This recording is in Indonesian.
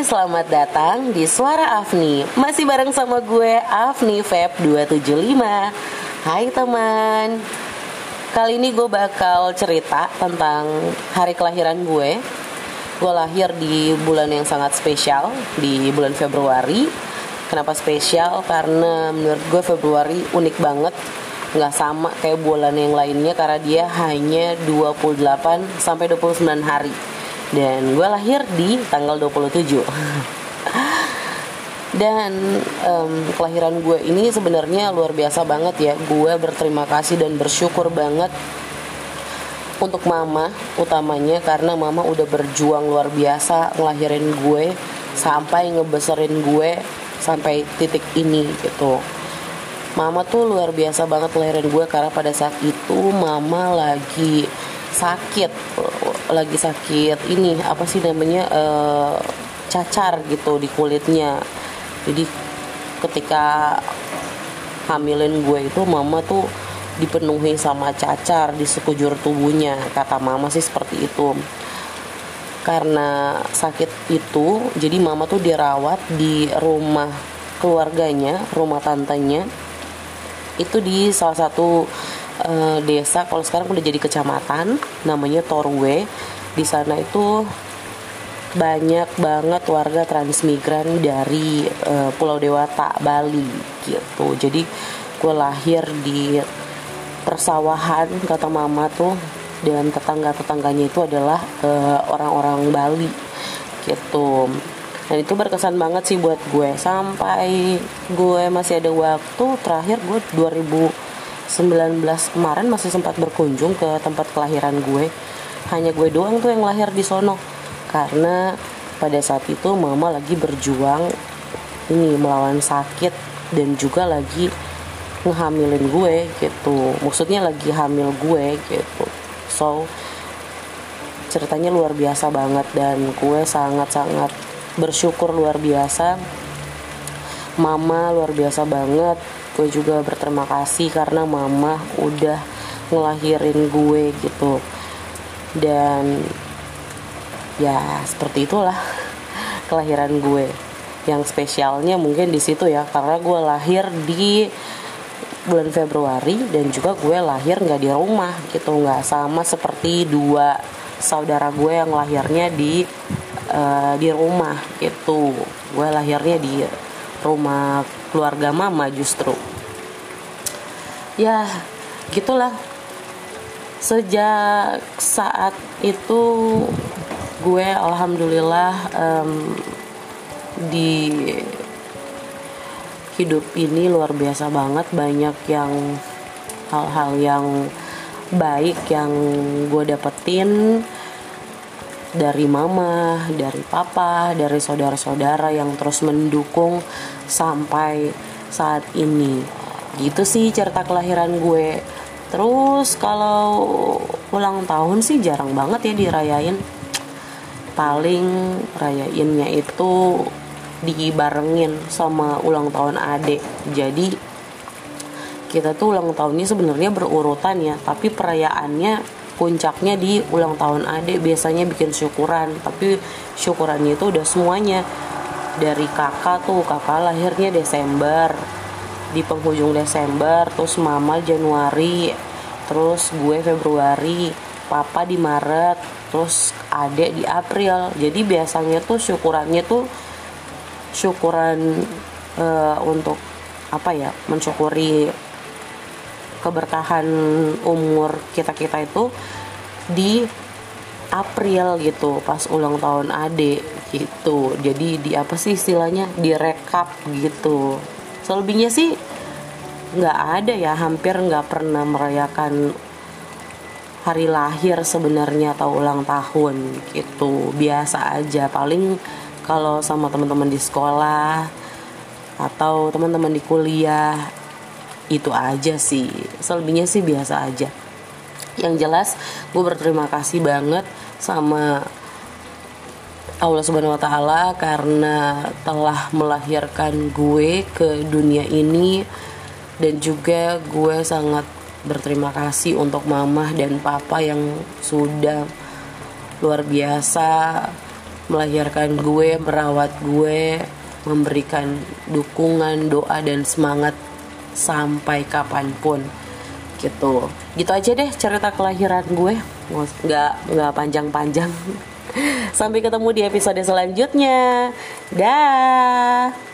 selamat datang di Suara Afni. Masih bareng sama gue Afni Feb 275 Hai teman. Kali ini gue bakal cerita tentang hari kelahiran gue. Gue lahir di bulan yang sangat spesial Di bulan Februari. Kenapa spesial? Karena menurut gue Februari unik banget. Nggak sama kayak bulan yang lainnya karena dia hanya 28 sampai 29 hari dan gue lahir di tanggal 27 dan um, kelahiran gue ini sebenarnya luar biasa banget ya. Gue berterima kasih dan bersyukur banget untuk mama utamanya karena mama udah berjuang luar biasa ngelahirin gue sampai ngebesarin gue sampai titik ini gitu. Mama tuh luar biasa banget ngelahirin gue karena pada saat itu mama lagi sakit lagi sakit ini apa sih namanya uh, cacar gitu di kulitnya. Jadi ketika hamilin gue itu mama tuh dipenuhi sama cacar di sekujur tubuhnya. Kata mama sih seperti itu. Karena sakit itu jadi mama tuh dirawat di rumah keluarganya rumah tantenya. Itu di salah satu uh, desa kalau sekarang udah jadi kecamatan namanya Torwe. Di sana itu banyak banget warga transmigran dari uh, Pulau Dewata Bali gitu. Jadi gue lahir di persawahan kata mama tuh dan tetangga tetangganya itu adalah eh, orang-orang uh, Bali gitu. Dan itu berkesan banget sih buat gue. Sampai gue masih ada waktu terakhir gue 2000 19 kemarin masih sempat berkunjung ke tempat kelahiran gue. Hanya gue doang tuh yang lahir di sono. Karena pada saat itu mama lagi berjuang ini melawan sakit dan juga lagi ngehamilin gue gitu. Maksudnya lagi hamil gue gitu. So ceritanya luar biasa banget dan gue sangat-sangat bersyukur luar biasa. Mama luar biasa banget gue juga berterima kasih karena mama udah ngelahirin gue gitu. Dan ya seperti itulah kelahiran gue. Yang spesialnya mungkin di situ ya karena gue lahir di bulan Februari dan juga gue lahir nggak di rumah gitu nggak sama seperti dua saudara gue yang lahirnya di uh, di rumah gitu. Gue lahirnya di rumah keluarga mama justru ya gitulah sejak saat itu gue alhamdulillah um, di hidup ini luar biasa banget banyak yang hal-hal yang baik yang gue dapetin dari mama, dari papa, dari saudara-saudara yang terus mendukung sampai saat ini. Gitu sih cerita kelahiran gue. Terus kalau ulang tahun sih jarang banget ya dirayain. Paling rayainnya itu dibarengin sama ulang tahun adik. Jadi kita tuh ulang tahunnya sebenarnya berurutan ya, tapi perayaannya puncaknya di ulang tahun adik biasanya bikin syukuran tapi syukurannya itu udah semuanya dari kakak tuh kakak lahirnya Desember di penghujung Desember terus mama Januari terus gue Februari papa di Maret terus adek di April. Jadi biasanya tuh syukurannya tuh syukuran uh, untuk apa ya mensyukuri keberkahan umur kita kita itu di April gitu pas ulang tahun adik gitu. Jadi di apa sih istilahnya? Di rekap gitu selebihnya sih nggak ada ya hampir nggak pernah merayakan hari lahir sebenarnya atau ulang tahun gitu. Biasa aja paling kalau sama teman-teman di sekolah atau teman-teman di kuliah itu aja sih. Selebihnya sih biasa aja. Yang jelas gue berterima kasih banget sama Allah Subhanahu wa taala karena telah melahirkan gue ke dunia ini dan juga gue sangat berterima kasih untuk mama dan papa yang sudah luar biasa melahirkan gue merawat gue memberikan dukungan doa dan semangat sampai kapan pun. Gitu. Gitu aja deh cerita kelahiran gue. Nggak nggak panjang-panjang sampai ketemu di episode selanjutnya. Dah